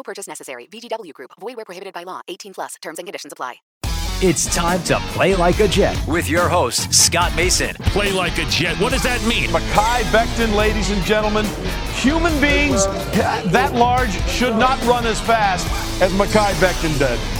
No purchase necessary. VGW Group. Void where prohibited by law. 18 plus. Terms and conditions apply. It's time to play like a Jet with your host, Scott Mason. Play like a Jet. What does that mean? Mekhi Becton, ladies and gentlemen. Human beings that large should not run as fast as Mekhi Becton did.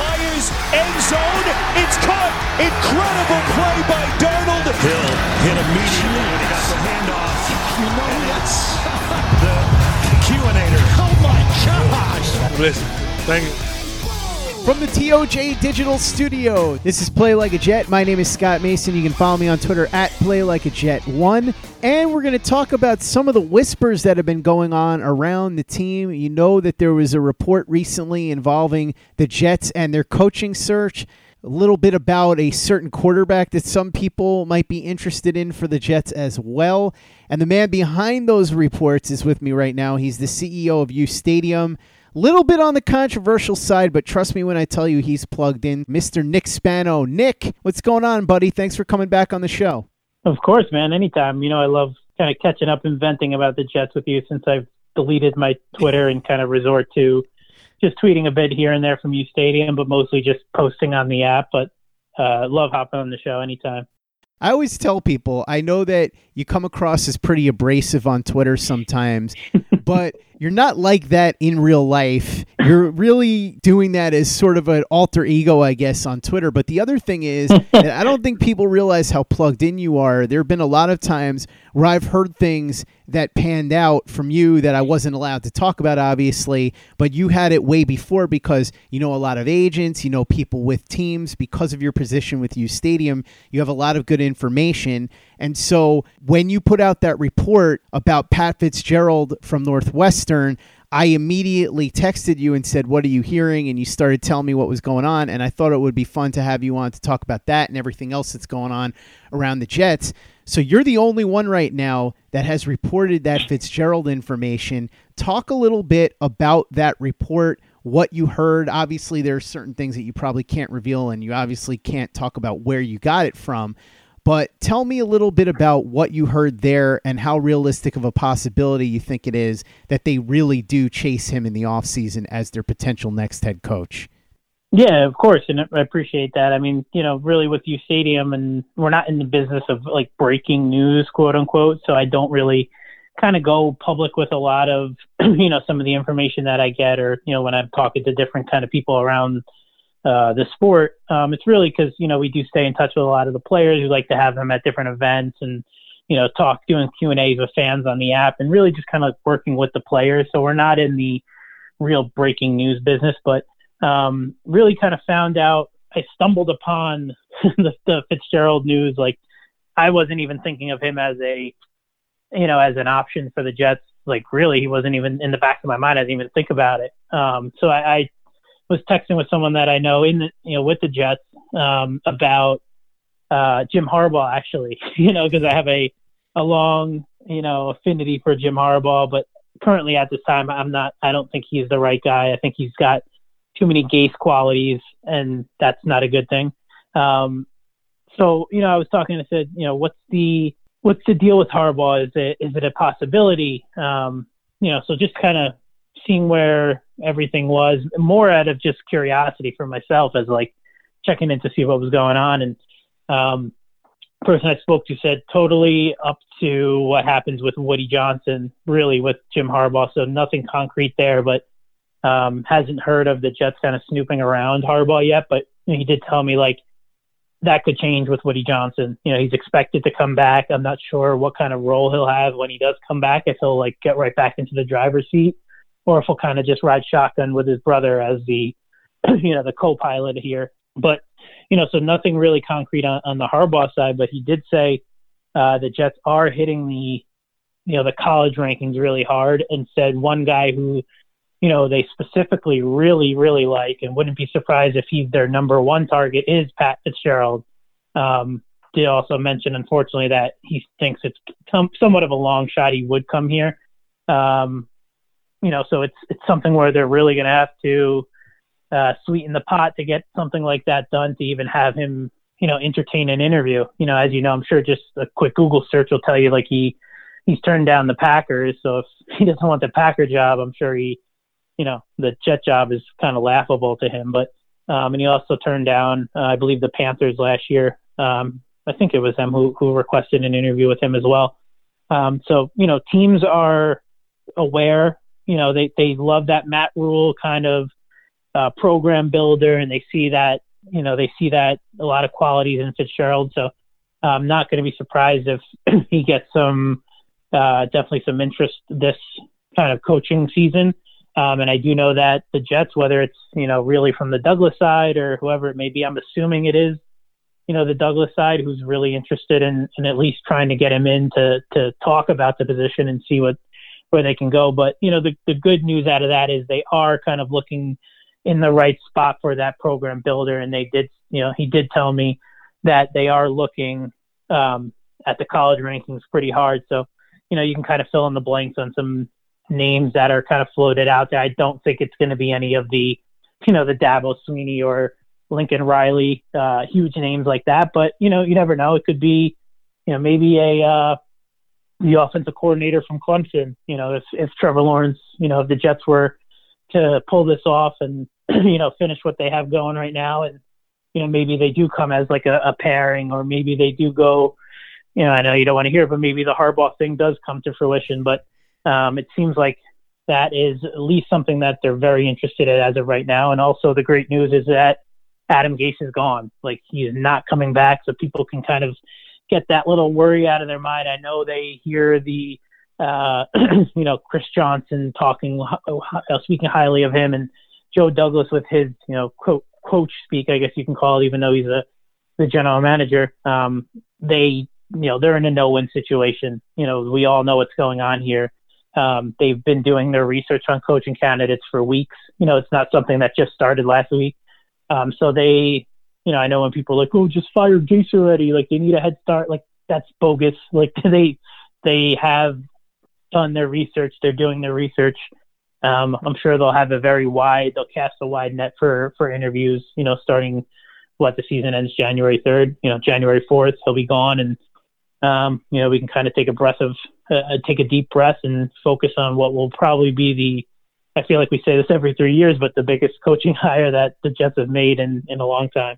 Fires end zone. It's caught. Incredible play by Darnold. Hill hit immediately when he got the handoff. You know that's the Q-inator. Oh my gosh! Listen, thank you. From the TOJ Digital Studio, this is Play Like a Jet. My name is Scott Mason. You can follow me on Twitter at Play Like a Jet One, and we're going to talk about some of the whispers that have been going on around the team. You know that there was a report recently involving the Jets and their coaching search. A little bit about a certain quarterback that some people might be interested in for the Jets as well. And the man behind those reports is with me right now. He's the CEO of U Stadium. Little bit on the controversial side, but trust me when I tell you he's plugged in. Mr. Nick Spano. Nick, what's going on, buddy? Thanks for coming back on the show. Of course, man. Anytime. You know, I love kind of catching up and venting about the Jets with you since I've deleted my Twitter and kind of resort to just tweeting a bit here and there from U Stadium, but mostly just posting on the app. But uh, love hopping on the show anytime. I always tell people, I know that you come across as pretty abrasive on Twitter sometimes, but you're not like that in real life. You're really doing that as sort of an alter ego, I guess, on Twitter. But the other thing is that I don't think people realize how plugged in you are. There have been a lot of times where I've heard things that panned out from you that I wasn't allowed to talk about, obviously, but you had it way before because you know a lot of agents, you know people with teams because of your position with U Stadium. You have a lot of good information. And so when you put out that report about Pat Fitzgerald from Northwestern, I immediately texted you and said, What are you hearing? And you started telling me what was going on. And I thought it would be fun to have you on to talk about that and everything else that's going on around the Jets. So you're the only one right now that has reported that Fitzgerald information. Talk a little bit about that report, what you heard. Obviously, there are certain things that you probably can't reveal, and you obviously can't talk about where you got it from. But tell me a little bit about what you heard there and how realistic of a possibility you think it is that they really do chase him in the offseason as their potential next head coach. Yeah, of course, and I appreciate that. I mean, you know, really with U Stadium, and we're not in the business of like breaking news, quote unquote. So I don't really kind of go public with a lot of, you know, some of the information that I get, or you know, when I'm talking to different kind of people around uh, the sport. Um, it's really because you know we do stay in touch with a lot of the players. We like to have them at different events and you know talk, doing Q and A's with fans on the app, and really just kind of working with the players. So we're not in the real breaking news business, but um, really kind of found out I stumbled upon the, the Fitzgerald news. Like I wasn't even thinking of him as a, you know, as an option for the Jets. Like really, he wasn't even in the back of my mind. I didn't even think about it. Um, so I, I was texting with someone that I know in the, you know, with the Jets um, about uh, Jim Harbaugh actually, you know, because I have a a long, you know, affinity for Jim Harbaugh, but currently at this time, I'm not. I don't think he's the right guy. I think he's got too many Gase qualities, and that's not a good thing. Um, so, you know, I was talking. I said, you know, what's the what's the deal with Harbaugh? Is it is it a possibility? Um, you know, so just kind of seeing where everything was, more out of just curiosity for myself, as like checking in to see what was going on. And um, person I spoke to said totally up to what happens with Woody Johnson, really with Jim Harbaugh. So nothing concrete there, but um, hasn't heard of the Jets kind of snooping around Harbaugh yet. But he did tell me like that could change with Woody Johnson. You know, he's expected to come back. I'm not sure what kind of role he'll have when he does come back. If he'll like get right back into the driver's seat, he'll kind of just ride shotgun with his brother as the you know the co-pilot here. But you know, so nothing really concrete on, on the Harbaugh side. But he did say uh, the Jets are hitting the you know the college rankings really hard, and said one guy who you know they specifically really really like and wouldn't be surprised if he's their number one target is Pat Fitzgerald. Um, did also mention, unfortunately, that he thinks it's some, somewhat of a long shot he would come here. Um, you know, so it's it's something where they're really going to have to uh, sweeten the pot to get something like that done to even have him, you know, entertain an interview. You know, as you know, I'm sure just a quick Google search will tell you like he he's turned down the Packers. So if he doesn't want the Packer job, I'm sure he, you know, the Jet job is kind of laughable to him. But um, and he also turned down, uh, I believe, the Panthers last year. Um, I think it was them who who requested an interview with him as well. Um, so you know, teams are aware. You know, they they love that Matt Rhule kind of uh, program builder, and they see that you know they see that a lot of qualities in Fitzgerald. So I'm not going to be surprised if he gets some uh, definitely some interest this kind of coaching season. Um, and I do know that the Jets, whether it's you know really from the Douglas side or whoever it may be, I'm assuming it is you know the Douglas side who's really interested in, in at least trying to get him in to to talk about the position and see what where they can go. But you know the the good news out of that is they are kind of looking in the right spot for that program builder. And they did, you know, he did tell me that they are looking um, at the college rankings pretty hard. So, you know, you can kind of fill in the blanks on some names that are kind of floated out there. I don't think it's going to be any of the, you know, the Dabo Swinney or Lincoln Riley, uh, huge names like that. But, you know, you never know. It could be, you know, maybe a, uh, the offensive coordinator from Clemson, you know, if, if Trevor Lawrence, you know, if the Jets were to pull this off and you know finish what they have going right now and you know maybe they do come as like a, a pairing or maybe they do go you know I know you don't want to hear it, but maybe the Harbaugh thing does come to fruition but um, it seems like that is at least something that they're very interested in as of right now. And also the great news is that Adam Gase is gone. Like he's not coming back so people can kind of get that little worry out of their mind I know they hear the uh, you know, Chris Johnson talking, uh, speaking highly of him, and Joe Douglas with his, you know, quote, coach speak, I guess you can call it, even though he's a the general manager. Um, they, you know, they're in a no-win situation. You know, we all know what's going on here. Um, they've been doing their research on coaching candidates for weeks. You know, it's not something that just started last week. Um, so they, you know, I know when people are like, oh, just fire Gase already. Like they need a head start. Like that's bogus. Like they, they have done their research. They're doing their research. Um, I'm sure they'll have a very wide, they'll cast a wide net for, for interviews, you know, starting what the season ends January 3rd, you know, January 4th, he'll be gone. And, um, you know, we can kind of take a breath of, uh, take a deep breath and focus on what will probably be the, I feel like we say this every three years, but the biggest coaching hire that the Jets have made in, in a long time.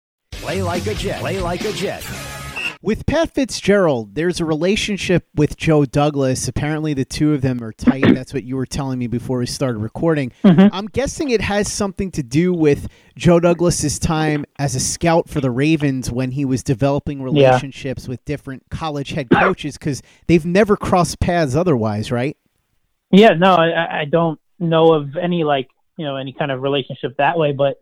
Play like a Jet. Play like a Jet. With Pat Fitzgerald, there's a relationship with Joe Douglas. Apparently, the two of them are tight. That's what you were telling me before we started recording. Mm-hmm. I'm guessing it has something to do with Joe Douglas's time as a scout for the Ravens when he was developing relationships with different college head coaches because they've never crossed paths otherwise, right? Yeah, no, I, I don't know of any like you know any kind of relationship that way, but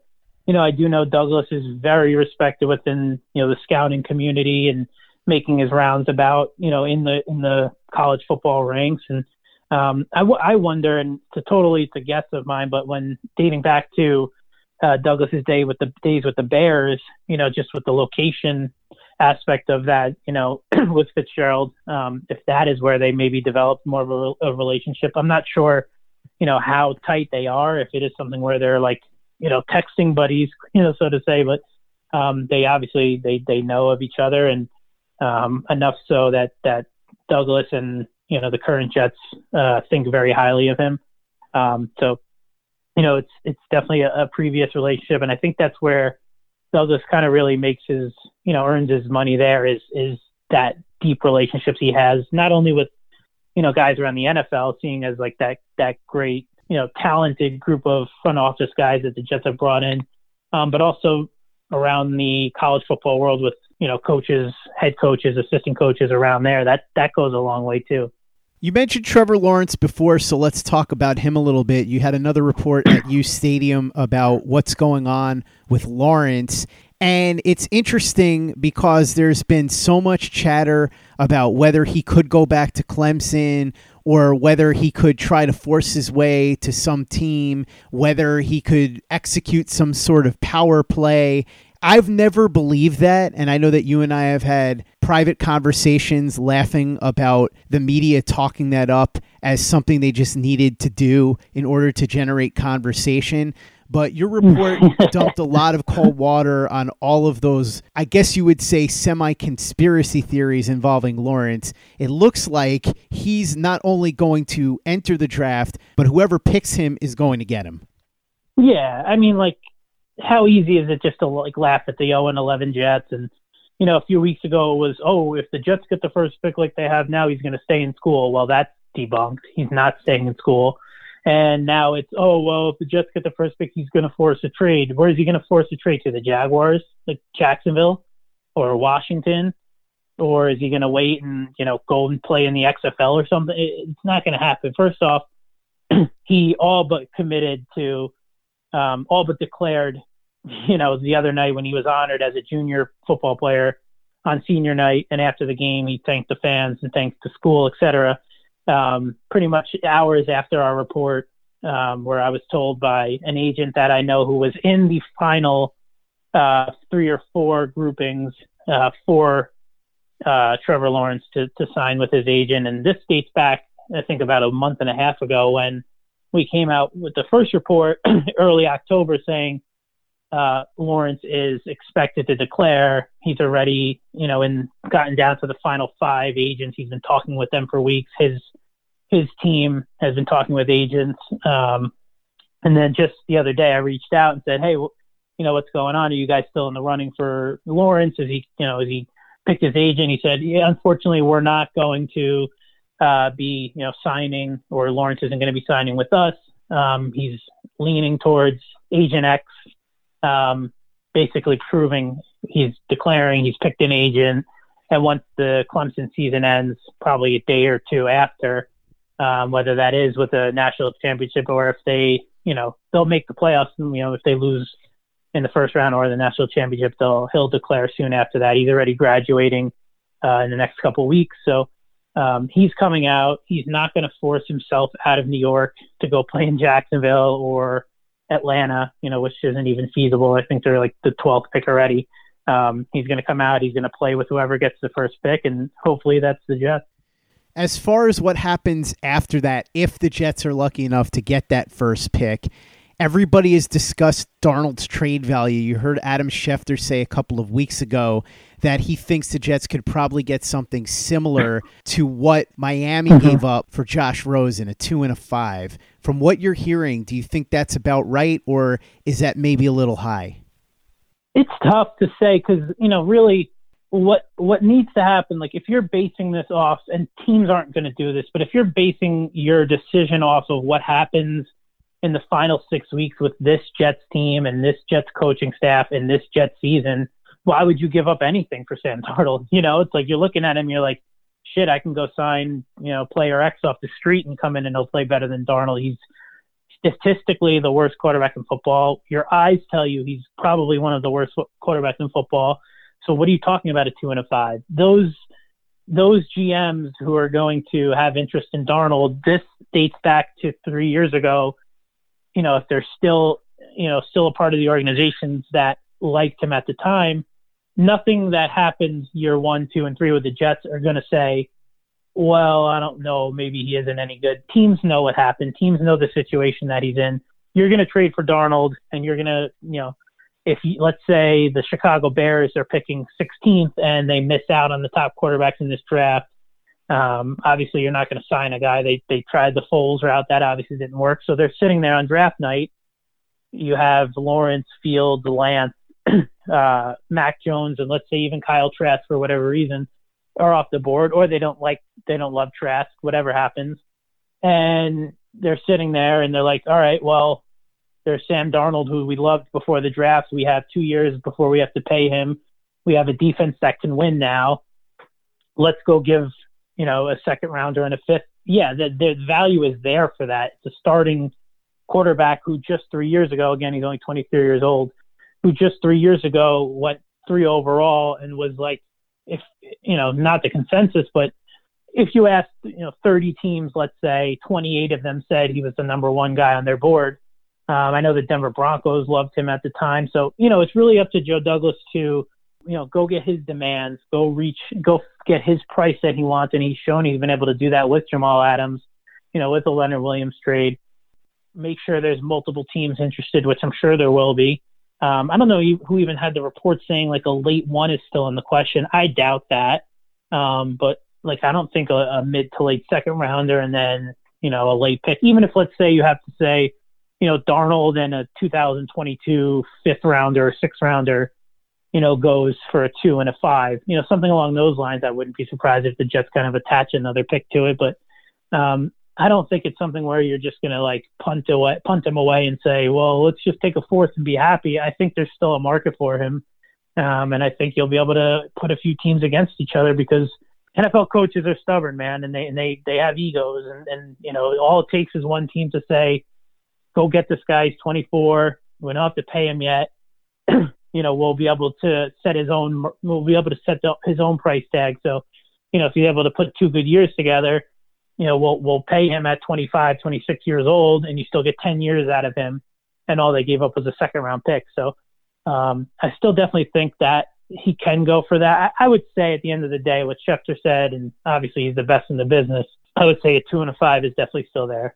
you know I do know Douglas is very respected within you know the scouting community and making his rounds about you know in the in the college football ranks and um, I, w- I wonder and it's a totally it's a guess of mine, but when dating back to uh, Douglas's day with the days with the Bears, you know just with the location aspect of that, you know, with Fitzgerald, um, if that is where they maybe developed more of a, a relationship. I'm not sure, you know, how tight they are, if it is something where they're like, you know, texting buddies, you know, so to say, but um, they obviously they they know of each other and um, enough so that that Douglas and you know the current Jets uh, think very highly of him. Um, so you know it's it's definitely a, a previous relationship, and I think that's where Douglas kind of really makes his you know earns his money. There is is that deep relationships he has not only with you know guys around the NFL, seeing as like that that great you know talented group of front office guys that the Jets have brought in, um, but also around the college football world with you know coaches, head coaches, assistant coaches around there. That that goes a long way too. You mentioned Trevor Lawrence before, so let's talk about him a little bit. You had another report at U Stadium about what's going on with Lawrence. And it's interesting because there's been so much chatter about whether he could go back to Clemson or whether he could try to force his way to some team, whether he could execute some sort of power play. I've never believed that. And I know that you and I have had private conversations laughing about the media talking that up as something they just needed to do in order to generate conversation. But your report dumped a lot of cold water on all of those, I guess you would say, semi conspiracy theories involving Lawrence. It looks like he's not only going to enter the draft, but whoever picks him is going to get him. Yeah, I mean, like, how easy is it just to like laugh at the 0 and 11 Jets? And you know, a few weeks ago it was, oh, if the Jets get the first pick like they have now, he's going to stay in school. Well, that's debunked. He's not staying in school. And now it's, oh, well, if the Jets get the first pick, he's going to force a trade. Where is he going to force a trade to the Jaguars, like Jacksonville or Washington? Or is he going to wait and, you know, go and play in the XFL or something? It's not going to happen. First off, he all but committed to, um, all but declared, you know, the other night when he was honored as a junior football player on senior night. And after the game, he thanked the fans and thanked the school, et cetera um, pretty much hours after our report, um, where I was told by an agent that I know who was in the final uh, three or four groupings uh, for uh, Trevor Lawrence to, to sign with his agent. And this dates back, I think, about a month and a half ago when we came out with the first report early October saying uh, Lawrence is expected to declare he's already, you know, in gotten down to the final five agents. He's been talking with them for weeks. His his team has been talking with agents. Um, and then just the other day, I reached out and said, "Hey, you know, what's going on? Are you guys still in the running for Lawrence? Is he, you know, is he picked his agent?" He said, "Yeah, unfortunately, we're not going to uh, be, you know, signing, or Lawrence isn't going to be signing with us. Um, he's leaning towards Agent X, um, basically proving he's declaring he's picked an agent. And once the Clemson season ends, probably a day or two after, um, whether that is with a national championship or if they, you know, they'll make the playoffs. And you know, if they lose in the first round or the national championship, they'll he'll declare soon after that. He's already graduating uh, in the next couple of weeks, so um, he's coming out. He's not going to force himself out of New York to go play in Jacksonville or Atlanta, you know, which isn't even feasible. I think they're like the 12th pick already. Um, he's going to come out. He's going to play with whoever gets the first pick, and hopefully that's the Jets. As far as what happens after that, if the Jets are lucky enough to get that first pick, everybody has discussed Darnold's trade value. You heard Adam Schefter say a couple of weeks ago that he thinks the Jets could probably get something similar to what Miami Mm-hmm. gave up for Josh Rosen, a two and a five. From what you're hearing, do you think that's about right, or is that maybe a little high? It's tough to say because you know really what what needs to happen. Like if you're basing this off, and teams aren't going to do this, but if you're basing your decision off of what happens in the final six weeks with this Jets team and this Jets coaching staff and this Jets season, why would you give up anything for Sam Darnold? You know, it's like you're looking at him, you're like, shit, I can go sign, you know, player X off the street and come in and he'll play better than Darnold. He's statistically the worst quarterback in football. Your eyes tell you he's probably one of the worst quarterbacks in football. So what are you talking about a two and a five? Those those GMs who are going to have interest in Darnold, this dates back to three years ago. You know, if they're still, you know, still a part of the organizations that liked him at the time, nothing that happens year one, two, and three with the Jets are going to say, well, I don't know, maybe he isn't any good. Teams know what happened. Teams know the situation that he's in. You're going to trade for Darnold, and you're going to, you know, if you, let's say the Chicago Bears are picking 16th and they miss out on the top quarterbacks in this draft, um, obviously you're not going to sign a guy. They they tried the Foles route, that obviously didn't work. So they're sitting there on draft night. You have Lawrence, Fields, Lance, uh, Mac Jones, and let's say even Kyle Trask for whatever reason are off the board, or they don't like they don't love Trask, whatever happens, and they're sitting there and they're like, all right, well, Sam Darnold, who we loved before the draft. We have two years before we have to pay him. We have a defense that can win now. Let's go give you know a second rounder and a fifth. Yeah, the, the value is there for that. It's a starting quarterback who just three years ago, again, he's only 23 years old, who just three years ago went three overall and was like, if you know, not the consensus, but if you asked, you know, 30 teams, let's say 28 of them said he was the number one guy on their board. Um, I know the Denver Broncos loved him at the time. So, you know, it's really up to Joe Douglas to, you know, go get his demands, go reach, go get his price that he wants. And he's shown he's been able to do that with Jamal Adams, you know, with the Leonard Williams trade. Make sure there's multiple teams interested, which I'm sure there will be. Um, I don't know who even had the report saying like a late one is still in the question. I doubt that. Um, but like, I don't think a, a mid to late second rounder and then, you know, a late pick, even if let's say you have to say, you know, Darnold and a 2022 fifth rounder, sixth rounder, you know, goes for a two and a five, you know, something along those lines. I wouldn't be surprised if the Jets kind of attach another pick to it, but um, I don't think it's something where you're just going to like punt away, punt him away and say, well, let's just take a fourth and be happy. I think there's still a market for him. Um, and I think you'll be able to put a few teams against each other because NFL coaches are stubborn, man, and they and they they have egos, and and you know all it takes is one team to say, go get this guy. He's 24. We don't have to pay him yet. you know, we'll be able to set his own. We'll be able to set the, his own price tag. So, you know, if he's able to put two good years together, you know, we'll we'll pay him at 25, 26 years old, and you still get 10 years out of him. And all they gave up was a second round pick. So, um, I still definitely think that he can go for that. I, I would say at the end of the day, what Schefter said, and obviously he's the best in the business. I would say a two and a five is definitely still there.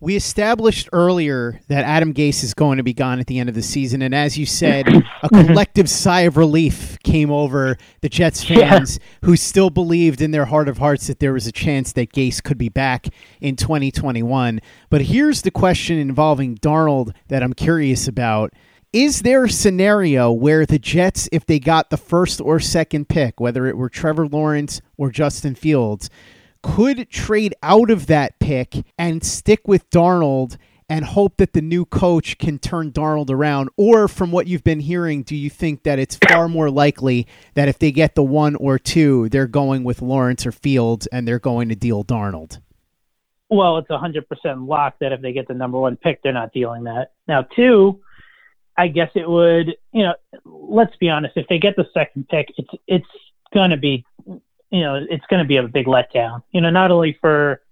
We established earlier that Adam Gase is going to be gone at the end of the season, and as you said, mm-hmm. a collective sigh of relief came over the Jets fans yeah. who still believed in their heart of hearts that there was a chance that Gase could be back in 2021. But here's the question involving Darnold that I'm curious about. Is there a scenario where the Jets, if they got the first or second pick, whether it were Trevor Lawrence or Justin Fields, could trade out of that pick and stick with Darnold and hope that the new coach can turn Darnold around? Or from what you've been hearing, do you think that it's far more likely that if they get the one or two, they're going with Lawrence or Fields and they're going to deal Darnold? Well, it's a 100% locked that if they get the number one pick, they're not dealing that. Now, two, I guess it would, you know, let's be honest, if they get the second pick, it's, it's going to be you know, it's going to be a big letdown. You know, not only for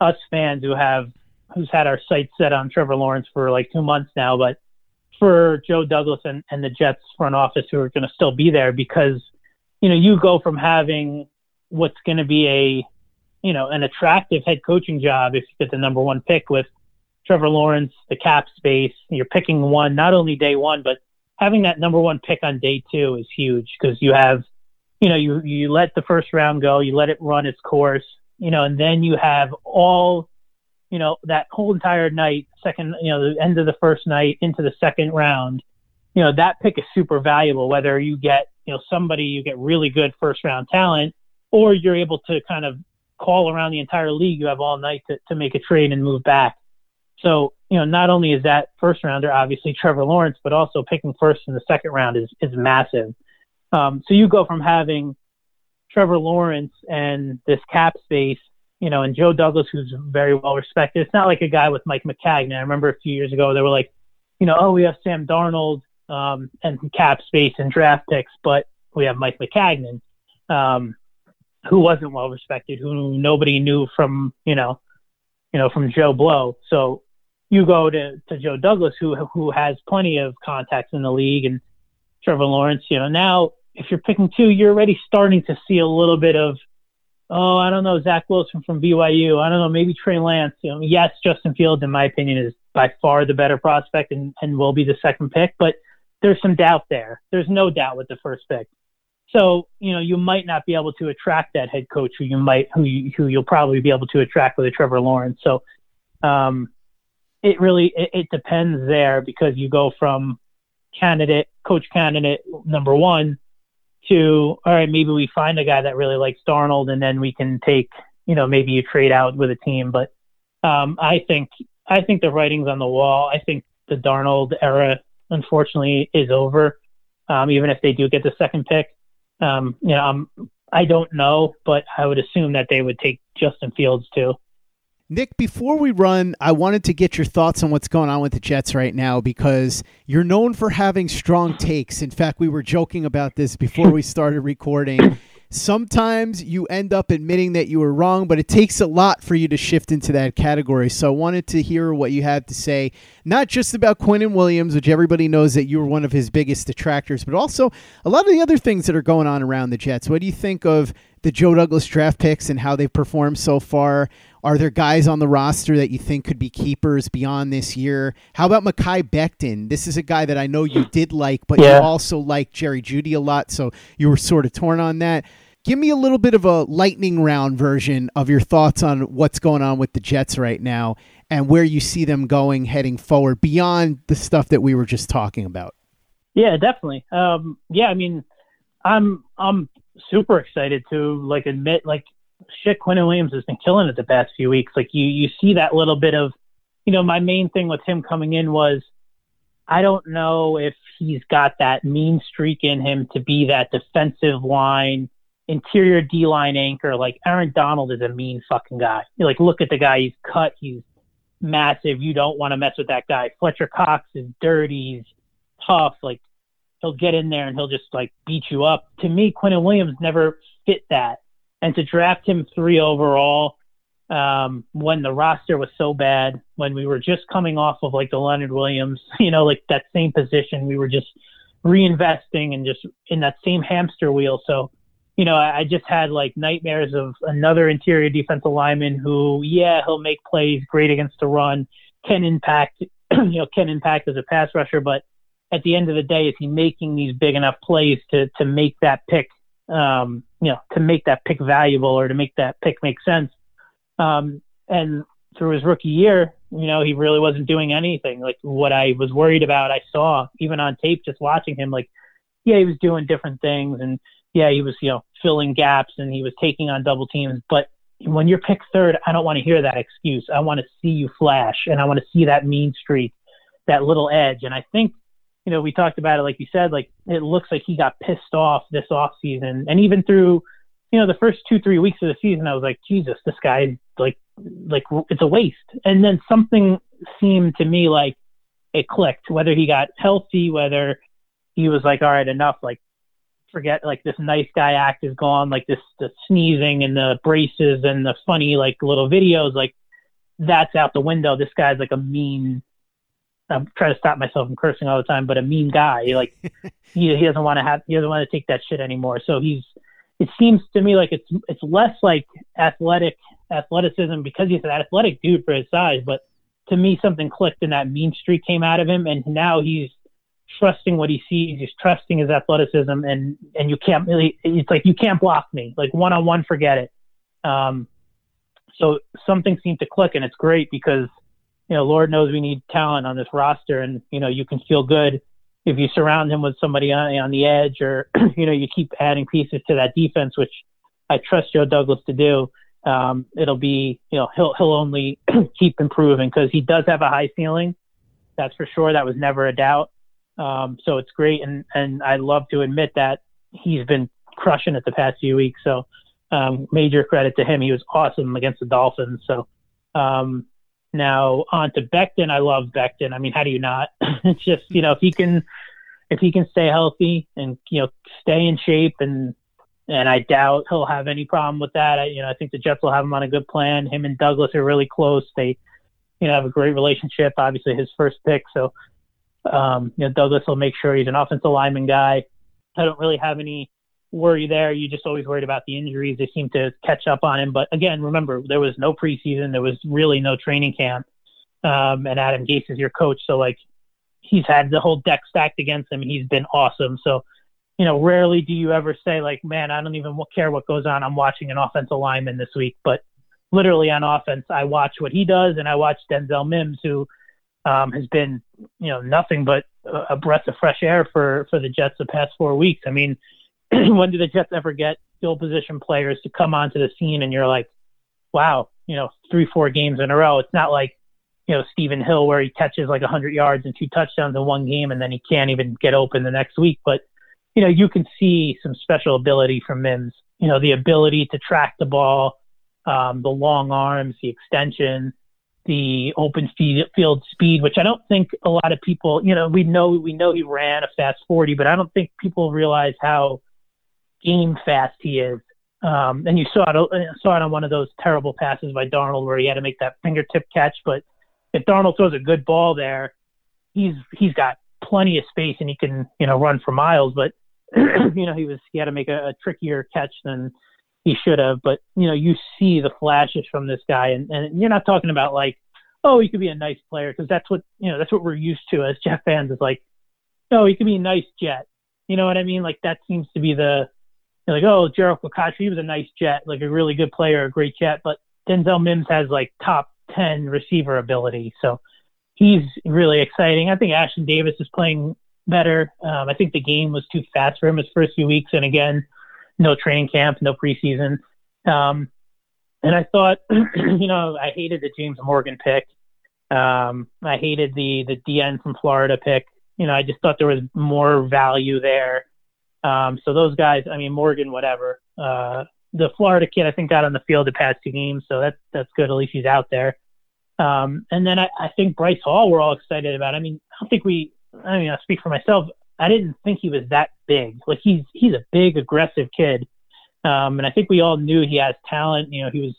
us fans who have who's had our sights set on Trevor Lawrence for like two months now, but for Joe Douglas and, and the Jets front office who are going to still be there because, you know, you go from having what's going to be a, you know, an attractive head coaching job if you get the number one pick with Trevor Lawrence, the cap space, you're picking one, not only day one, but having that number one pick on day two is huge because you have you know, you you let the first round go, you let it run its course, you know, and then you have all, you know, that whole entire night, second, you know, the end of the first night into the second round, you know, that pick is super valuable. Whether you get, you know, somebody you get really good first round talent, or you're able to kind of call around the entire league, you have all night to, to make a trade and move back. So, you know, not only is that first rounder obviously Trevor Lawrence, but also picking first in the second round is is massive. Um, so you go from having Trevor Lawrence and this cap space, you know, and Joe Douglas, who's very well respected. It's not like a guy with Mike Maccagnan. I remember a few years ago they were like, you know, oh, we have Sam Darnold um, and cap space and draft picks, but we have Mike Maccagnan, um, who wasn't well respected, who nobody knew from, you know, you know, from Joe Blow. So you go to, to Joe Douglas, who who has plenty of contacts in the league, and Trevor Lawrence. You know, now if you're picking two, you're already starting to see a little bit of, oh, I don't know, Zach Wilson from BYU. I don't know, maybe Trey Lance. You know, yes, Justin Fields, in my opinion, is by far the better prospect and, and will be the second pick, but there's some doubt there. There's no doubt with the first pick. So, you know, you might not be able to attract that head coach who you might, who you, who you'll probably be able to attract with a Trevor Lawrence. So, um, it really, it, it depends there because you go from candidate, coach candidate number one to all right, maybe we find a guy that really likes Darnold, and then we can take you know maybe you trade out with a team. But um, I think I think the writing's on the wall. I think the Darnold era, unfortunately, is over. Um, even if they do get the second pick, um, you know, I'm, I don't know, but I would assume that they would take Justin Fields too. Nick, before we run, I wanted to get your thoughts on what's going on with the Jets right now because you're known for having strong takes. In fact, we were joking about this before we started recording. Sometimes you end up admitting that you were wrong, but it takes a lot for you to shift into that category. So I wanted to hear what you had to say, not just about Quinnen Williams, which everybody knows that you were one of his biggest detractors, but also a lot of the other things that are going on around the Jets. What do you think of the Joe Douglas draft picks and how they've performed so far? Are there guys on the roster that you think could be keepers beyond this year? How about Mekhi Becton? This is a guy that I know you did like, but yeah. you also like Jerry Jeudy a lot, so you were sort of torn on that. Give me a little bit of a lightning round version of your thoughts on what's going on with the Jets right now and where you see them going heading forward beyond the stuff that we were just talking about. Yeah, definitely. Um, yeah, I mean, I'm I'm super excited to like admit like shit, Quinnen Williams has been killing it the past few weeks. Like you, you see that little bit of, you know, my main thing with him coming in was, I don't know if he's got that mean streak in him to be that defensive line, interior D line anchor. Like Aaron Donald is a mean fucking guy. You like look at the guy, he's cut, he's massive. You don't want to mess with that guy. Fletcher Cox is dirty, he's tough. Like he'll get in there and he'll just like beat you up. To me, Quinnen Williams never fit that and to draft him three overall um, when the roster was so bad, when we were just coming off of like the Leonard Williams, you know, like that same position, we were just reinvesting and just in that same hamster wheel. So you know, I, I just had like nightmares of another interior defensive lineman who, yeah, he'll make plays great against the run, can impact, you know, can impact as a pass rusher, but at the end of the day, is he making these big enough plays to to make that pick, um, you know, to make that pick valuable or to make that pick make sense? Um, and through his rookie year, you know, he really wasn't doing anything. Like what I was worried about, I saw even on tape, just watching him. Like, yeah, he was doing different things, and yeah, he was, you know, filling gaps and he was taking on double teams. But when you're picked third, I don't want to hear that excuse. I want to see you flash, and I want to see that mean streak, that little edge. And I think you know, we talked about it, like you said, like it looks like he got pissed off this off season, and even through, you know, the first two three weeks of the season, I was like, Jesus, this guy, like, like it's a waste. And then something seemed to me like it clicked. Whether he got healthy, whether he was like, all right, enough, like forget like this nice guy act is gone, like this the sneezing and the braces and the funny like little videos, like that's out the window. This guy's like a mean I'm trying to stop myself from cursing all the time, but a mean guy. Like he, he doesn't want to have he doesn't want to take that shit anymore. So he's it seems to me like it's it's less like athletic athleticism because he's an athletic dude for his size, but to me something clicked and that mean streak came out of him and now he's trusting what he sees, he's trusting his athleticism and and you can't really it's like you can't block me. Like one on one forget it. Um so something seemed to click and it's great because you know, Lord knows we need talent on this roster, and you know, you can feel good if you surround him with somebody on, on the edge, or you know, you keep adding pieces to that defense, which I trust Joe Douglas to do. Um, it'll be, you know, he'll he'll only keep improving because he does have a high ceiling. That's for sure. That was never a doubt. Um, so it's great, and and I love to admit that he's been crushing it the past few weeks. So um, major credit to him. He was awesome against the Dolphins. So um, now on to Becton. I love Becton. I mean, how do you not? it's just you know if he can if he can stay healthy and you know stay in shape and and I doubt he'll have any problem with that. I, you know, I think the Jets will have him on a good plan. Him and Douglas are really close. They, you know, have a great relationship. Obviously, his first pick, so um, you know, Douglas will make sure he's an offensive lineman guy. I don't really have any worry there. You just always worried about the injuries. They seem to catch up on him. But again, remember, there was no preseason. There was really no training camp. Um, and Adam Gase is your coach. So, like, he's had the whole deck stacked against him. He's been awesome. So, you know, rarely do you ever say, like, man, I don't even care what goes on. I'm watching an offensive lineman this week. But literally on offense, I watch what he does, and I watch Denzel Mims, who um, has been, you know, nothing but a breath of fresh air for for the Jets the past four weeks. I mean, when do the Jets ever get skill position players to come onto the scene and you're like, wow, you know, three, four games in a row. It's not like, you know, Stephen Hill where he catches like 100 yards and two touchdowns in one game and then he can't even get open the next week. But, you know, you can see some special ability from Mims, you know, the ability to track the ball, um, the long arms, the extension, the open field speed, which I don't think a lot of people, you know, we know we know he ran a fast 40, but I don't think people realize how game fast he is. Um, and you saw it uh, saw it on one of those terrible passes by Darnold where he had to make that fingertip catch. But if Darnold throws a good ball there, he's he's got plenty of space and he can you know run for miles. But you know he was he had to make a, a trickier catch than he should have. But you know you see the flashes from this guy, and, and you're not talking about like oh he could be a nice player because that's what you know that's what we're used to as Jet fans is like oh he could be a nice Jet. You know what I mean? Like that seems to be the like, oh, Gerald McCautry, he was a nice jet, like a really good player, a great jet. But Denzel Mims has like top 10 receiver ability. So he's really exciting. I think Ashtyn Davis is playing better. Um, I think the game was too fast for him his first few weeks. And again, no training camp, no preseason. Um, and I thought, you know, I hated the James Morgan pick. Um, I hated the the DN from Florida pick. You know, I just thought there was more value there. Um, so those guys, I mean, Morgan, whatever. Uh, the Florida kid, I think, got on the field the past two games, so that's that's good. At least he's out there. Um, and then I, I think Bryce Hall, we're all excited about. I mean, I don't think we. I mean, I speak for myself. I didn't think he was that big. Like he's he's a big, aggressive kid, um, and I think we all knew he has talent. You know, he was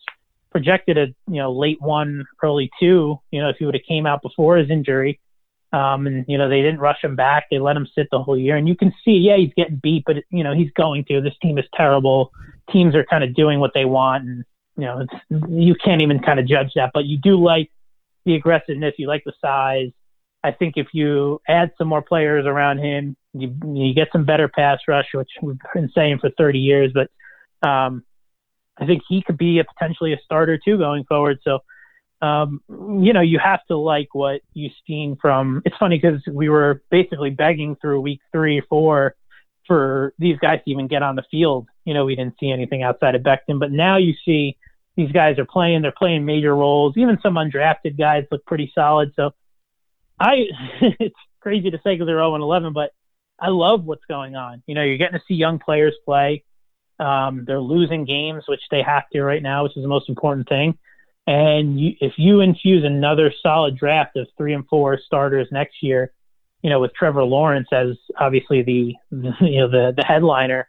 projected at you know late one, early two. You know, if he would have came out before his injury, Um, and you know they didn't rush him back; they let him sit the whole year. And you can see, yeah, he's getting beat, but you know he's going to. This team is terrible. Teams are kind of doing what they want, and you know it's, you can't even kind of judge that. But you do like the aggressiveness. You like the size. I think if you add some more players around him, you, you get some better pass rush, which we've been saying for 30 years. But um, I think he could be a potentially a starter too going forward. So, um, you know, you have to like what you've seen from. It's funny because we were basically begging through week three, four for these guys to even get on the field. You know, we didn't see anything outside of Becton, but now you see these guys are playing. They're playing major roles. Even some undrafted guys look pretty solid. So, I it's crazy to say because they're 0 and 11, but I love what's going on. You know, you're getting to see young players play. Um, they're losing games, which they have to right now, which is the most important thing. And you, if you infuse another solid draft of three and four starters next year, you know, with Trevor Lawrence as obviously the, you know the the headliner,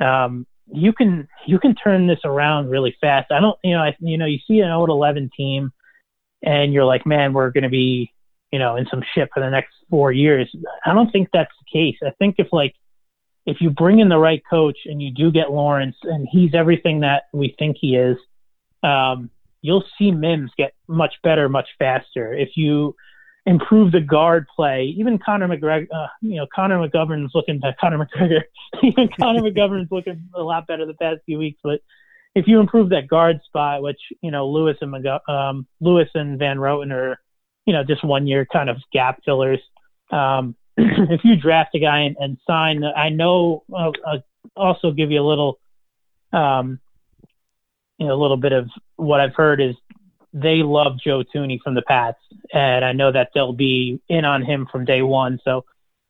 um, you can you can turn this around really fast. I don't, you know, I, you know, you see an 0 11 team, and you're like, man, we're going to be, you know, in some shit for the next four years. I don't think that's the case. I think if like if you bring in the right coach and you do get Lawrence and he's everything that we think he is, um, you'll see Mims get much better, much faster. If you improve the guard play, even Conor McGregor, uh, you know, Connor McGovern's looking, uh, Connor McGregor, even Connor McGovern's looking a lot better the past few weeks. But if you improve that guard spot, which, you know, Lewis and um, Lewis and Van Roten are, you know, just one year kind of gap fillers. Um, if you draft a guy and, and sign, I know uh, uh, also give you a little, um, you know, a little bit of what I've heard is they love Joe Thuney from the Pats, and I know that they'll be in on him from day one. So,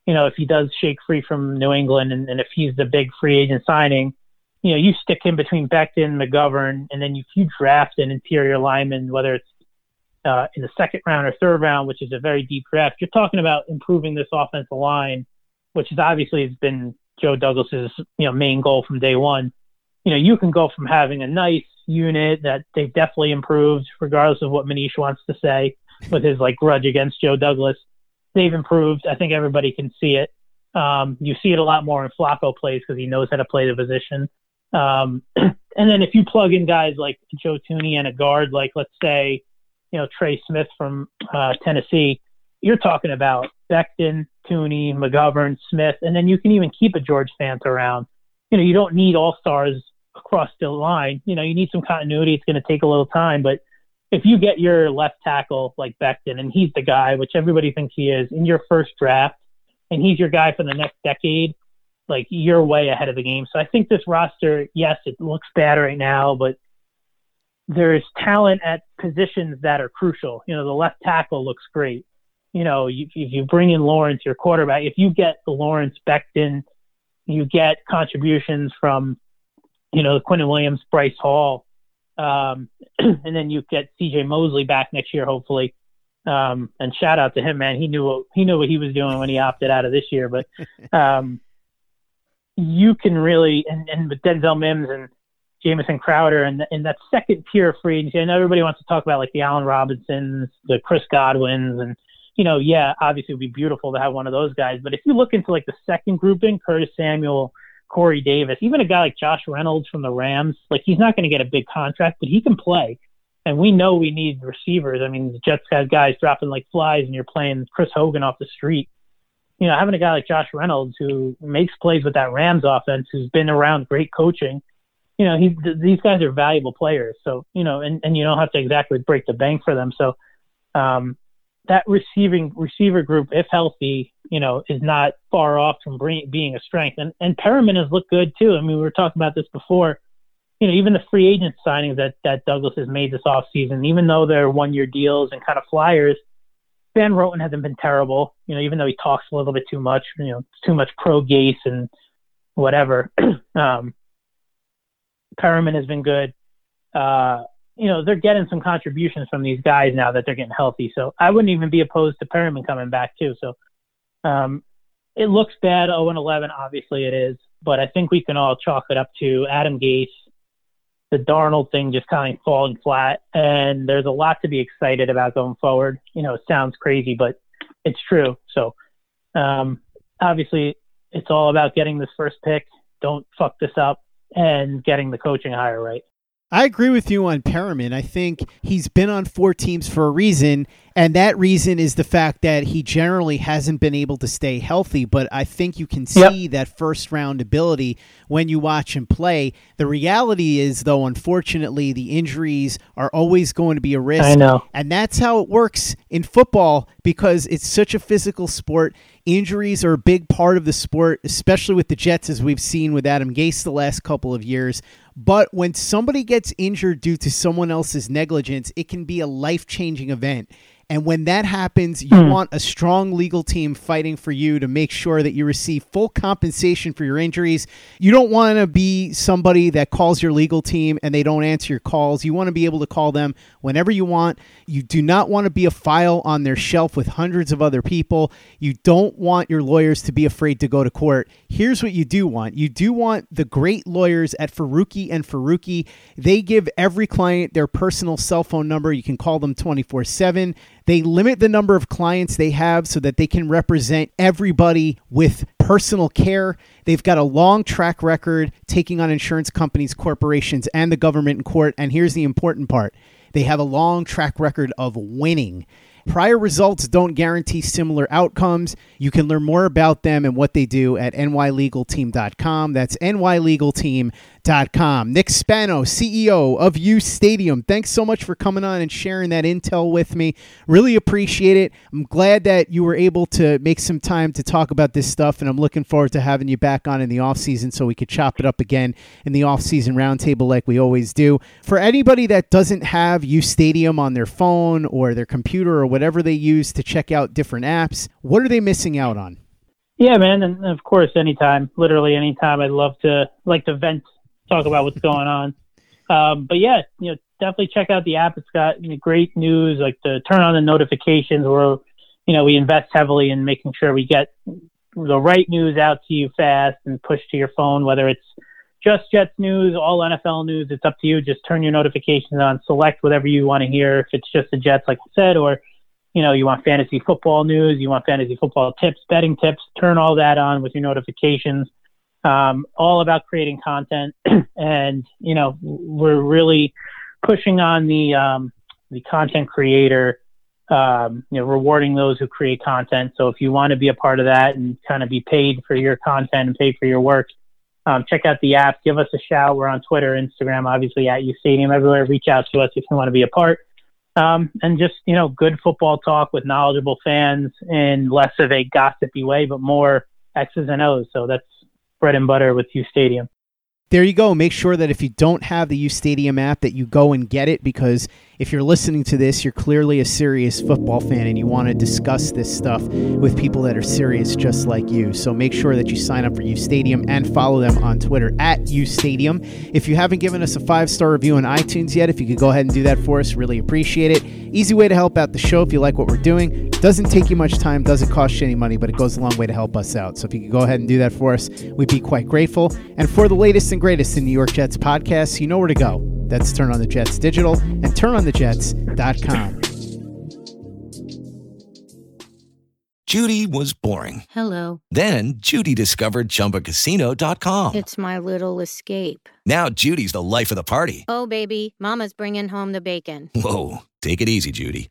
you know, if he does shake free from New England, and, and if he's the big free agent signing, you know, you stick him between Becton, and McGovern, and then if you draft an interior lineman, whether it's uh, in the second round or third round, which is a very deep draft, you're talking about improving this offensive line, which is obviously has been Joe Douglas's you know main goal from day one. You know, you can go from having a nice unit that they've definitely improved, regardless of what Manish wants to say with his like grudge against Joe Douglas. They've improved. I think everybody can see it. Um, you see it a lot more in Flacco plays because he knows how to play the position. Um, and then if you plug in guys like Joe Thuney and a guard, like let's say you know Trey Smith from uh, Tennessee, you're talking about Becton, Thuney, McGovern, Smith, and then you can even keep a George Fant around. You know, you don't need all stars across the line. You know, you need some continuity. It's going to take a little time, but if you get your left tackle like Becton, and he's the guy, which everybody thinks he is, in your first draft, and he's your guy for the next decade, like you're way ahead of the game. So I think this roster, yes, it looks bad right now, but there's talent at positions that are crucial. You know, the left tackle looks great. You know, you, if you bring in Lawrence, your quarterback, if you get the Lawrence Becton, you get contributions from, you know, the Quinnen Williams, Bryce Hall, um, and then you get C.J. Mosley back next year, hopefully. Um, and shout out to him, man. He knew what, he knew what he was doing when he opted out of this year. But um, you can really, and, and with Denzel Mims and Jamison Crowder and in that second tier of free agency. I know everybody wants to talk about like the Allen Robinsons, the Chris Godwins, and you know, yeah, obviously it would be beautiful to have one of those guys. But if you look into like the second grouping, Curtis Samuel, Corey Davis, even a guy like Josh Reynolds from the Rams, like he's not going to get a big contract, but he can play. And we know we need receivers. I mean, the Jets have guys dropping like flies, and you're playing Chris Hogan off the street. You know, having a guy like Josh Reynolds who makes plays with that Rams offense, who's been around great coaching, you know, he, these guys are valuable players. So, you know, and, and you don't have to exactly break the bank for them. So, um, that receiving receiver group, if healthy, you know, is not far off from bring, being a strength. And and Perriman has looked good too. I mean, we were talking about this before. You know, even the free agent signings that that Douglas has made this offseason, even though they're one year deals and kind of flyers, Van Roten hasn't been terrible. You know, even though he talks a little bit too much, you know, too much pro Gase and whatever. um, Perriman has been good. Uh, you know, they're getting some contributions from these guys now that they're getting healthy. So I wouldn't even be opposed to Perriman coming back too. So um, it looks bad 0 11, Obviously it is, but I think we can all chalk it up to Adam Gase, the Darnold thing just kind of falling flat. And there's a lot to be excited about going forward. You know, it sounds crazy, but it's true. So um, obviously, it's all about getting this first pick. Don't fuck this up and getting the coaching hire right. I agree with you on Perriman. I think he's been on four teams for a reason, and that reason is the fact that he generally hasn't been able to stay healthy. But I think you can see yep. that first round ability when you watch him play. The reality is, though, unfortunately, the injuries are always going to be a risk. I know. And that's how it works in football because it's such a physical sport. Injuries are a big part of the sport, especially with the Jets, as we've seen with Adam Gase the last couple of years. But when somebody gets injured due to someone else's negligence, it can be a life changing event. And when that happens, you mm. want a strong legal team fighting for you to make sure that you receive full compensation for your injuries. You don't want to be somebody that calls your legal team and they don't answer your calls. You want to be able to call them whenever you want. You do not want to be a file on their shelf with hundreds of other people. You don't want your lawyers to be afraid to go to court. Here's what you do want you do want the great lawyers at Faruqi and Faruqi. They give every client their personal cell phone number. You can call them 24 7. They limit the number of clients they have so that they can represent everybody with personal care. They've got a long track record taking on insurance companies, corporations, and the government in court. And here's the important part they have a long track record of winning. Prior results don't guarantee similar outcomes. You can learn more about them and what they do at nylegalteam.com. That's nylegalteam.com Com. Nick Spano, CEO of U Stadium. Thanks so much for coming on and sharing that intel with me. Really appreciate it. I'm glad that you were able to make some time to talk about this stuff, and I'm looking forward to having you back on in the off season so we could chop it up again in the off season roundtable like we always do. For anybody that doesn't have U Stadium on their phone or their computer or whatever they use to check out different apps, what are they missing out on? Yeah, man, and of course, anytime, literally anytime, I'd love to like to vent talk about what's going on. Um, but yeah, you know, definitely check out the app. It's got you know, great news, like to turn on the notifications. Where you know we invest heavily in making sure we get the right news out to you fast and push to your phone. Whether it's just Jets news, all NFL news, it's up to you. Just turn your notifications on, select whatever you want to hear. If it's just the Jets, like I said, or you know you want fantasy football news, you want fantasy football tips, betting tips, turn all that on with your notifications um, all about creating content. and, you know, we're really pushing on the, um, the content creator, um, you know, rewarding those who create content. So if you want to be a part of that and kind of be paid for your content and paid for your work, um, check out the app. Give us a shout. We're on Twitter, Instagram, obviously at U Stadium, everywhere. Reach out to us if you want to be a part. Um, and just you know, good football talk with knowledgeable fans in less of a gossipy way, but more X's and O's. So that's bread and butter with U Stadium. There you go. Make sure that if you don't have the U Stadium app, that you go and get it because if you're listening to this, you're clearly a serious football fan and you want to discuss this stuff with people that are serious just like you. So make sure that you sign up for U Stadium and follow them on Twitter at U Stadium. If you haven't given us a five star review on iTunes yet, if you could go ahead and do that for us, really appreciate it. Easy way to help out the show if you like what we're doing. Doesn't take you much time, doesn't cost you any money, but it goes a long way to help us out. So if you could go ahead and do that for us, we'd be quite grateful. And for the latest and greatest in New York Jets podcasts, you know where to go. That's Turn on the Jets Digital and turnonthejets.com. Judy was boring. Hello. Then Judy discovered chumbacasino.com. It's my little escape. Now Judy's the life of the party. Oh, baby, Mama's bringing home the bacon. Whoa. Take it easy, Judy.